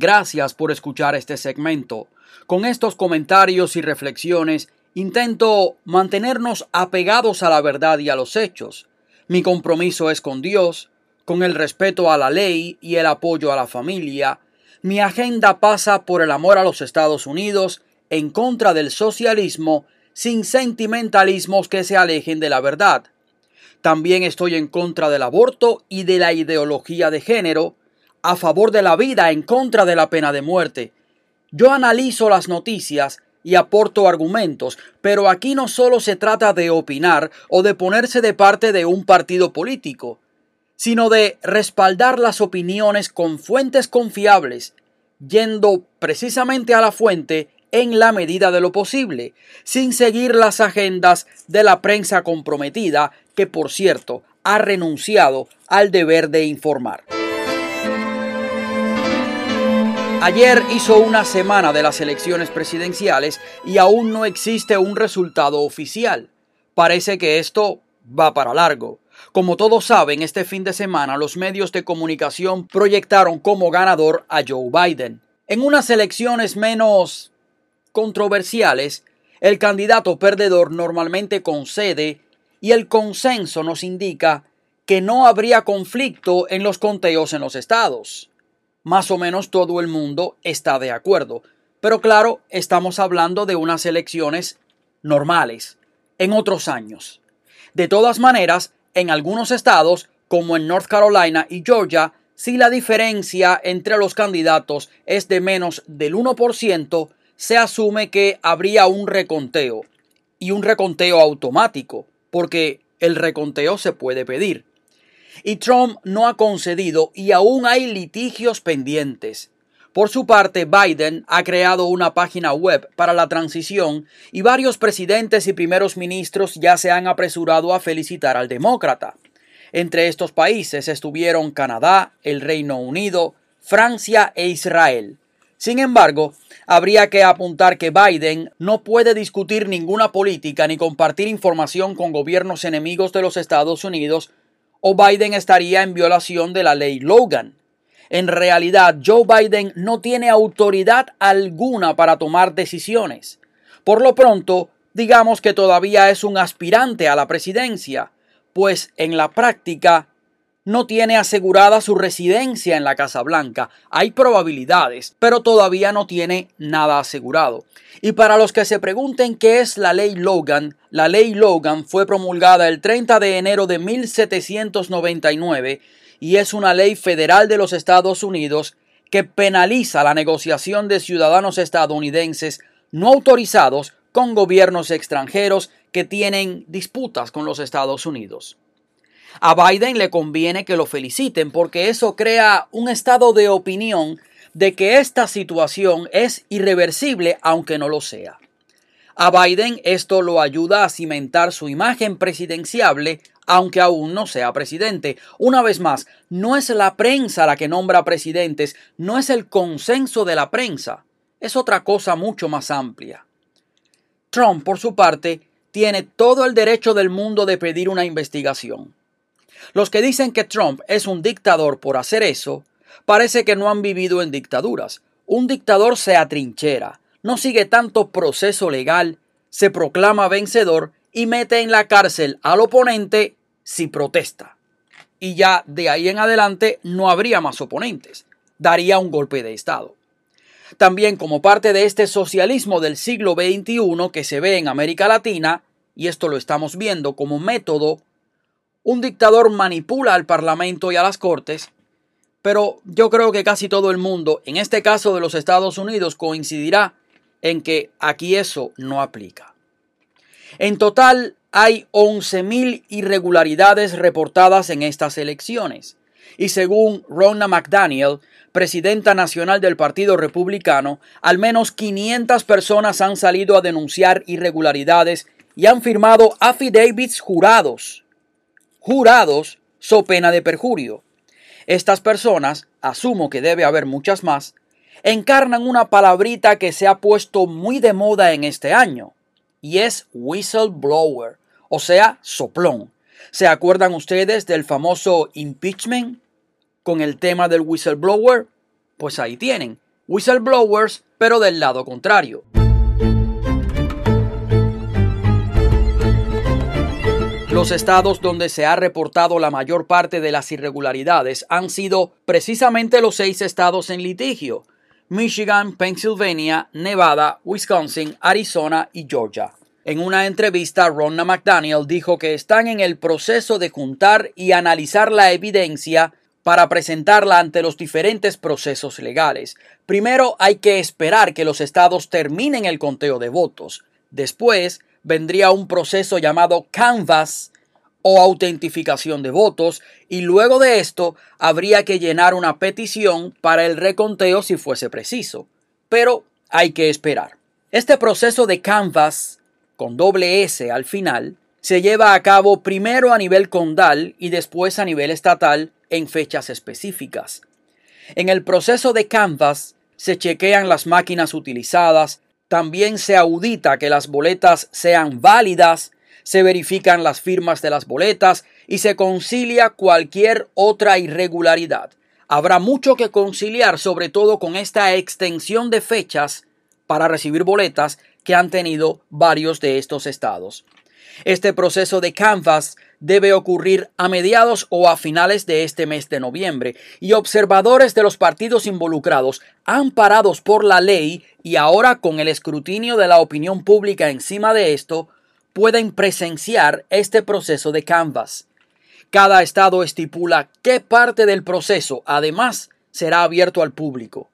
Gracias por escuchar este segmento. Con estos comentarios y reflexiones intento mantenernos apegados a la verdad y a los hechos. Mi compromiso es con Dios, con el respeto a la ley y el apoyo a la familia. Mi agenda pasa por el amor a los Estados Unidos, en contra del socialismo, sin sentimentalismos que se alejen de la verdad. También estoy en contra del aborto y de la ideología de género, a favor de la vida, en contra de la pena de muerte. Yo analizo las noticias y aporto argumentos, pero aquí no solo se trata de opinar o de ponerse de parte de un partido político, sino de respaldar las opiniones con fuentes confiables, yendo precisamente a la fuente en la medida de lo posible, sin seguir las agendas de la prensa comprometida, que por cierto ha renunciado al deber de informar. Ayer hizo una semana de las elecciones presidenciales y aún no existe un resultado oficial. Parece que esto va para largo. Como todos saben, este fin de semana los medios de comunicación proyectaron como ganador a Joe Biden. En unas elecciones menos controversiales, el candidato perdedor normalmente concede y el consenso nos indica que no habría conflicto en los conteos en los estados. Más o menos todo el mundo está de acuerdo. Pero claro, estamos hablando de unas elecciones normales, en otros años. De todas maneras, en algunos estados, como en North Carolina y Georgia, si la diferencia entre los candidatos es de menos del 1%, se asume que habría un reconteo y un reconteo automático, porque el reconteo se puede pedir. Y Trump no ha concedido y aún hay litigios pendientes. Por su parte, Biden ha creado una página web para la transición y varios presidentes y primeros ministros ya se han apresurado a felicitar al demócrata. Entre estos países estuvieron Canadá, el Reino Unido, Francia e Israel. Sin embargo, habría que apuntar que Biden no puede discutir ninguna política ni compartir información con gobiernos enemigos de los Estados Unidos o Biden estaría en violación de la ley Logan. En realidad, Joe Biden no tiene autoridad alguna para tomar decisiones. Por lo pronto, digamos que todavía es un aspirante a la presidencia, pues en la práctica no tiene asegurada su residencia en la Casa Blanca. Hay probabilidades, pero todavía no tiene nada asegurado. Y para los que se pregunten qué es la ley Logan, la ley Logan fue promulgada el 30 de enero de 1799 y es una ley federal de los Estados Unidos que penaliza la negociación de ciudadanos estadounidenses no autorizados con gobiernos extranjeros que tienen disputas con los Estados Unidos. A Biden le conviene que lo feliciten porque eso crea un estado de opinión de que esta situación es irreversible aunque no lo sea. A Biden esto lo ayuda a cimentar su imagen presidenciable aunque aún no sea presidente. Una vez más, no es la prensa la que nombra presidentes, no es el consenso de la prensa, es otra cosa mucho más amplia. Trump, por su parte, tiene todo el derecho del mundo de pedir una investigación. Los que dicen que Trump es un dictador por hacer eso, parece que no han vivido en dictaduras. Un dictador se atrinchera, no sigue tanto proceso legal, se proclama vencedor y mete en la cárcel al oponente si protesta. Y ya de ahí en adelante no habría más oponentes. Daría un golpe de Estado. También como parte de este socialismo del siglo XXI que se ve en América Latina, y esto lo estamos viendo como método un dictador manipula al Parlamento y a las Cortes, pero yo creo que casi todo el mundo, en este caso de los Estados Unidos, coincidirá en que aquí eso no aplica. En total hay 11.000 irregularidades reportadas en estas elecciones. Y según Ronna McDaniel, presidenta nacional del Partido Republicano, al menos 500 personas han salido a denunciar irregularidades y han firmado affidavits jurados jurados so pena de perjurio. Estas personas, asumo que debe haber muchas más, encarnan una palabrita que se ha puesto muy de moda en este año, y es whistleblower, o sea, soplón. ¿Se acuerdan ustedes del famoso impeachment con el tema del whistleblower? Pues ahí tienen. whistleblowers, pero del lado contrario. Los estados donde se ha reportado la mayor parte de las irregularidades han sido precisamente los seis estados en litigio, Michigan, Pennsylvania, Nevada, Wisconsin, Arizona y Georgia. En una entrevista, Ronna McDaniel dijo que están en el proceso de juntar y analizar la evidencia para presentarla ante los diferentes procesos legales. Primero hay que esperar que los estados terminen el conteo de votos. Después vendría un proceso llamado Canvas o autentificación de votos y luego de esto habría que llenar una petición para el reconteo si fuese preciso. Pero hay que esperar. Este proceso de Canvas con doble S al final, se lleva a cabo primero a nivel condal y después a nivel estatal en fechas específicas. En el proceso de Canvas se chequean las máquinas utilizadas, también se audita que las boletas sean válidas, se verifican las firmas de las boletas y se concilia cualquier otra irregularidad. Habrá mucho que conciliar sobre todo con esta extensión de fechas para recibir boletas que han tenido varios de estos estados. Este proceso de Canvas debe ocurrir a mediados o a finales de este mes de noviembre y observadores de los partidos involucrados, amparados por la ley y ahora con el escrutinio de la opinión pública encima de esto, pueden presenciar este proceso de Canvas. Cada estado estipula qué parte del proceso además será abierto al público.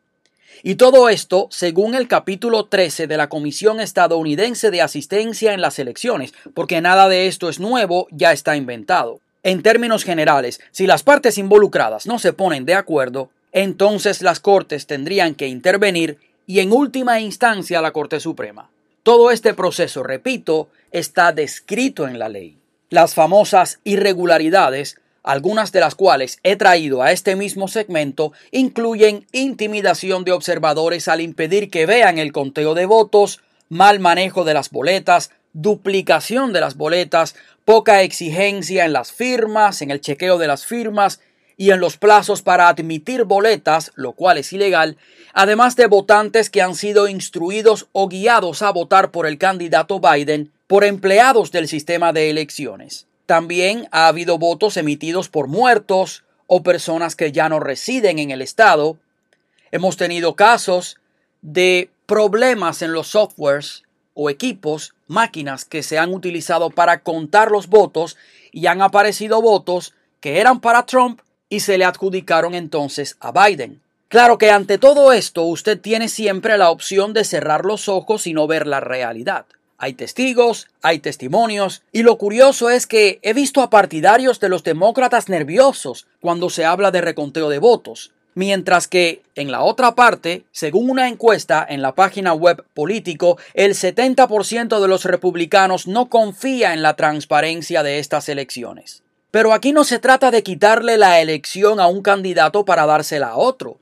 Y todo esto según el capítulo 13 de la Comisión Estadounidense de Asistencia en las Elecciones, porque nada de esto es nuevo, ya está inventado. En términos generales, si las partes involucradas no se ponen de acuerdo, entonces las Cortes tendrían que intervenir y en última instancia la Corte Suprema. Todo este proceso, repito, está descrito en la ley. Las famosas irregularidades algunas de las cuales he traído a este mismo segmento, incluyen intimidación de observadores al impedir que vean el conteo de votos, mal manejo de las boletas, duplicación de las boletas, poca exigencia en las firmas, en el chequeo de las firmas y en los plazos para admitir boletas, lo cual es ilegal, además de votantes que han sido instruidos o guiados a votar por el candidato Biden por empleados del sistema de elecciones. También ha habido votos emitidos por muertos o personas que ya no residen en el estado. Hemos tenido casos de problemas en los softwares o equipos, máquinas que se han utilizado para contar los votos y han aparecido votos que eran para Trump y se le adjudicaron entonces a Biden. Claro que ante todo esto usted tiene siempre la opción de cerrar los ojos y no ver la realidad. Hay testigos, hay testimonios, y lo curioso es que he visto a partidarios de los demócratas nerviosos cuando se habla de reconteo de votos, mientras que en la otra parte, según una encuesta en la página web político, el 70% de los republicanos no confía en la transparencia de estas elecciones. Pero aquí no se trata de quitarle la elección a un candidato para dársela a otro.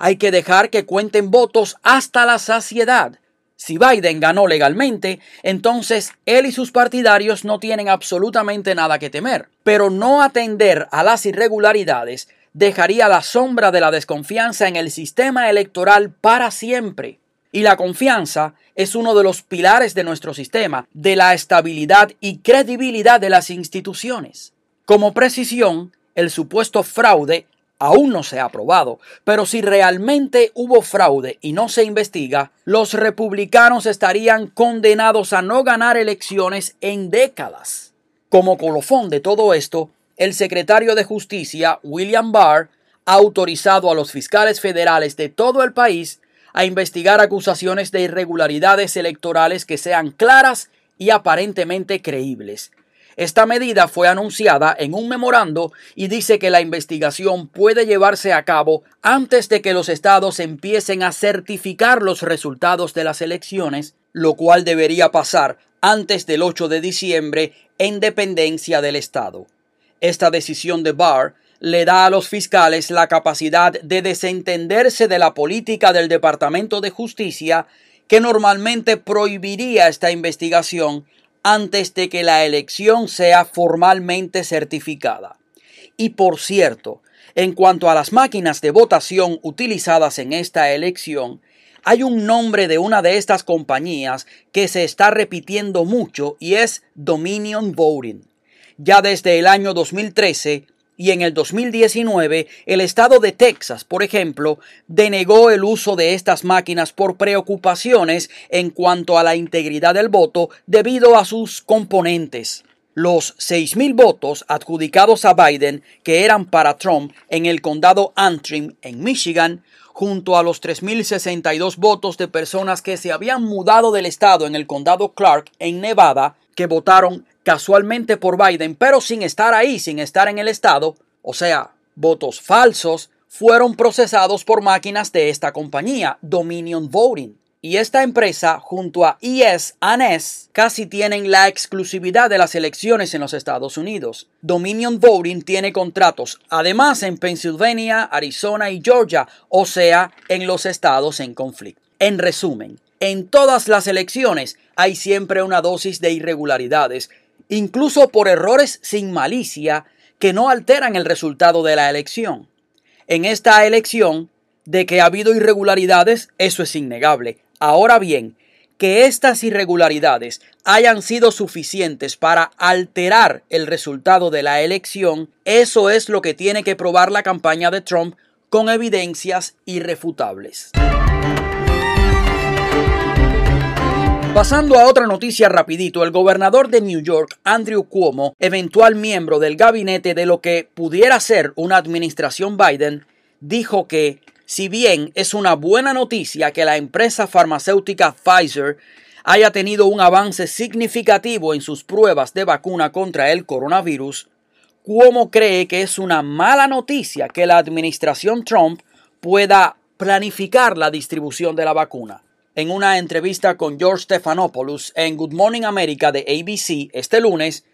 Hay que dejar que cuenten votos hasta la saciedad si Biden ganó legalmente, entonces él y sus partidarios no tienen absolutamente nada que temer. Pero no atender a las irregularidades dejaría la sombra de la desconfianza en el sistema electoral para siempre. Y la confianza es uno de los pilares de nuestro sistema, de la estabilidad y credibilidad de las instituciones. Como precisión, el supuesto fraude aún no se ha aprobado, pero si realmente hubo fraude y no se investiga, los republicanos estarían condenados a no ganar elecciones en décadas. Como colofón de todo esto, el secretario de Justicia, William Barr, ha autorizado a los fiscales federales de todo el país a investigar acusaciones de irregularidades electorales que sean claras y aparentemente creíbles, esta medida fue anunciada en un memorando y dice que la investigación puede llevarse a cabo antes de que los estados empiecen a certificar los resultados de las elecciones, lo cual debería pasar antes del 8 de diciembre en dependencia del estado. Esta decisión de Barr le da a los fiscales la capacidad de desentenderse de la política del Departamento de Justicia que normalmente prohibiría esta investigación antes de que la elección sea formalmente certificada. Y por cierto, En cuanto a las máquinas de votación utilizadas en esta elección, hay un nombre de una de estas compañías que se está repitiendo mucho y es Dominion Voting. Ya desde el año 2013 y en el 2019 el estado de Texas, por ejemplo, denegó el uso de estas máquinas por preocupaciones en cuanto a la integridad del voto debido a sus componentes. Los 6.000 votos adjudicados a Biden que eran para Trump en el condado Antrim en Michigan junto a los 3.062 votos de personas que se habían mudado del estado en el condado Clark, en Nevada, que votaron casualmente por Biden, pero sin estar ahí, sin estar en el estado, o sea, votos falsos, fueron procesados por máquinas de esta compañía, Dominion Voting y esta empresa junto a ES ANES casi tienen la exclusividad de las elecciones en los Estados Unidos. Dominion Voting tiene contratos además en Pennsylvania, Arizona y Georgia, o sea, en los estados en conflicto. En resumen, en todas las elecciones hay siempre una dosis de irregularidades, incluso por errores sin malicia que no alteran el resultado de la elección. En esta elección, de que ha habido irregularidades, eso es innegable. Ahora bien, que estas irregularidades hayan sido suficientes para alterar el resultado de la elección, eso es lo que tiene que probar la campaña de Trump con evidencias irrefutables. Pasando a otra noticia rapidito, el gobernador de New York, Andrew Cuomo, eventual miembro del gabinete de lo que pudiera ser una administración Biden, dijo que si bien es una buena noticia que la empresa farmacéutica Pfizer haya tenido un avance significativo en sus pruebas de vacuna contra el coronavirus, Cuomo cree que es una mala noticia que la administración Trump pueda planificar la distribución de la vacuna. En una entrevista con George Stephanopoulos en Good Morning America de ABC este lunes,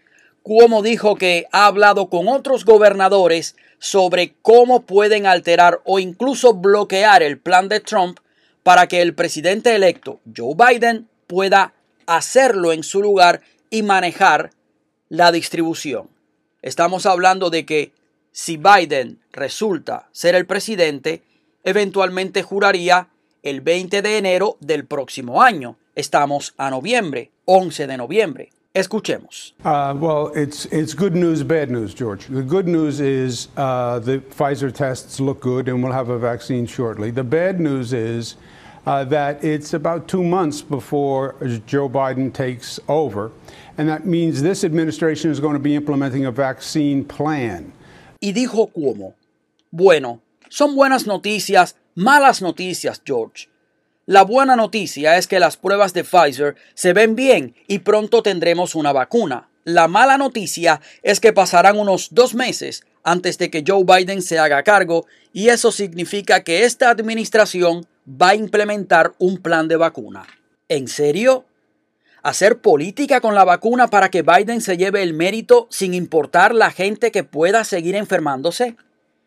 Cuomo dijo que ha hablado con otros gobernadores sobre cómo pueden alterar o incluso bloquear el plan de Trump para que el presidente electo Joe Biden pueda hacerlo en su lugar y manejar la distribución. Estamos hablando de que si Biden resulta ser el presidente, eventualmente juraría el 20 de enero del próximo año. Estamos a noviembre, 11 de noviembre. Escuchemos. Uh, well, it's, it's good news, bad news, George. The good news is uh, the Pfizer tests look good and we'll have a vaccine shortly. The bad news is uh, that it's about two months before Joe Biden takes over. And that means this administration is going to be implementing a vaccine plan. Y dijo Cuomo, bueno, son buenas noticias, malas noticias, George. La buena noticia es que las pruebas de Pfizer se ven bien y pronto tendremos una vacuna. La mala noticia es que pasarán unos dos meses antes de que Joe Biden se haga cargo y eso significa que esta administración va a implementar un plan de vacuna. ¿En serio? ¿Hacer política con la vacuna para que Biden se lleve el mérito sin importar la gente que pueda seguir enfermándose?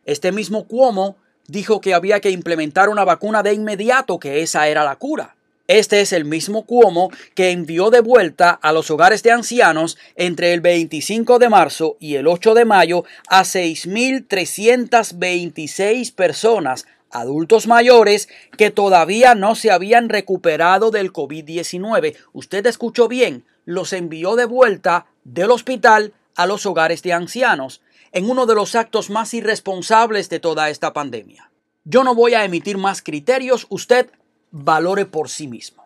Este mismo Cuomo dijo que había que implementar una vacuna de inmediato, que esa era la cura. Este es el mismo Cuomo que envió de vuelta a los hogares de ancianos entre el 25 de marzo y el 8 de mayo a 6.326 personas, adultos mayores, que todavía no se habían recuperado del COVID-19. Usted escuchó bien, los envió de vuelta del hospital a los hogares de ancianos en uno de los actos más irresponsables de toda esta pandemia. Yo no voy a emitir más criterios, usted valore por sí mismo.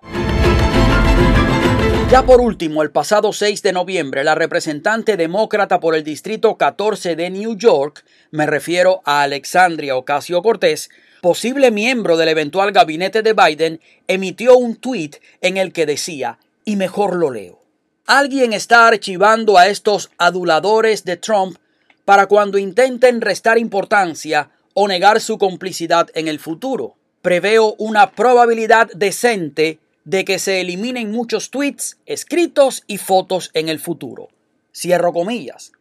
Ya por último, el pasado 6 de noviembre, la representante demócrata por el Distrito 14 de New York, me refiero a Alexandria Ocasio Cortés, posible miembro del eventual gabinete de Biden, emitió un tuit en el que decía, y mejor lo leo, alguien está archivando a estos aduladores de Trump para cuando intenten restar importancia o negar su complicidad en el futuro. Preveo una probabilidad decente de que se eliminen muchos tweets, escritos y fotos en el futuro. Cierro comillas.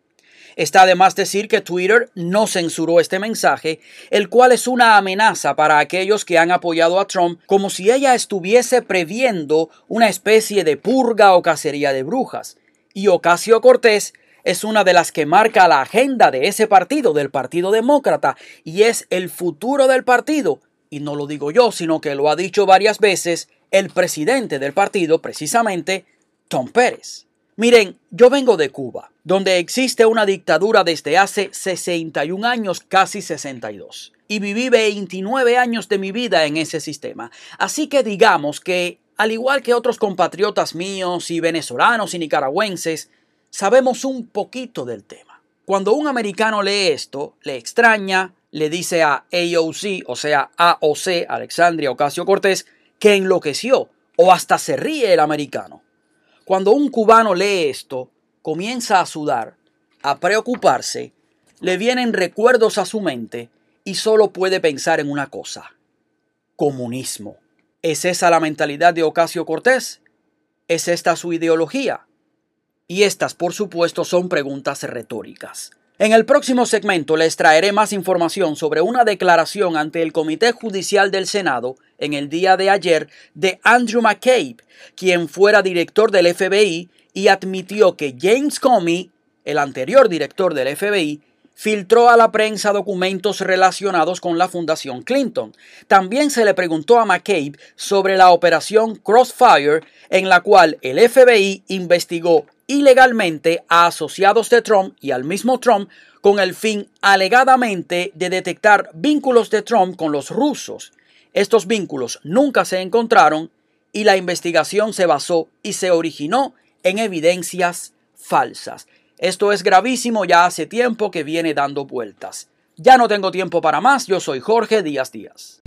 Está de más decir que Twitter no censuró este mensaje, el cual es una amenaza para aquellos que han apoyado a Trump como si ella estuviese previendo una especie de purga o cacería de brujas. Y Ocasio Cortés es una de las que marca la agenda de ese partido, del Partido Demócrata, y es el futuro del partido. Y no lo digo yo, sino que lo ha dicho varias veces el presidente del partido, precisamente Tom Pérez. Miren, yo vengo de Cuba, donde existe una dictadura desde hace 61 años, casi 62, y viví 29 años de mi vida en ese sistema. Así que digamos que, al igual que otros compatriotas míos y venezolanos y nicaragüenses, sabemos un poquito del tema. Cuando un americano lee esto, le extraña, le dice a AOC, o sea, AOC, Alexandria Ocasio Cortés, que enloqueció, o hasta se ríe el americano. Cuando un cubano lee esto, comienza a sudar, a preocuparse, le vienen recuerdos a su mente y solo puede pensar en una cosa, comunismo. ¿Es esa la mentalidad de Ocasio Cortés? ¿Es esta su ideología? Y estas, por supuesto, son preguntas retóricas. En el próximo segmento les traeré más información sobre una declaración ante el Comité Judicial del Senado en el día de ayer de Andrew McCabe, quien fuera director del FBI y admitió que James Comey, el anterior director del FBI, filtró a la prensa documentos relacionados con la Fundación Clinton. También se le preguntó a McCabe sobre la operación Crossfire, en la cual el FBI investigó ilegalmente a asociados de Trump y al mismo Trump con el fin alegadamente de detectar vínculos de Trump con los rusos. Estos vínculos nunca se encontraron y la investigación se basó y se originó en evidencias falsas. Esto es gravísimo, ya hace tiempo que viene dando vueltas. Ya no tengo tiempo para más, yo soy Jorge Díaz Díaz.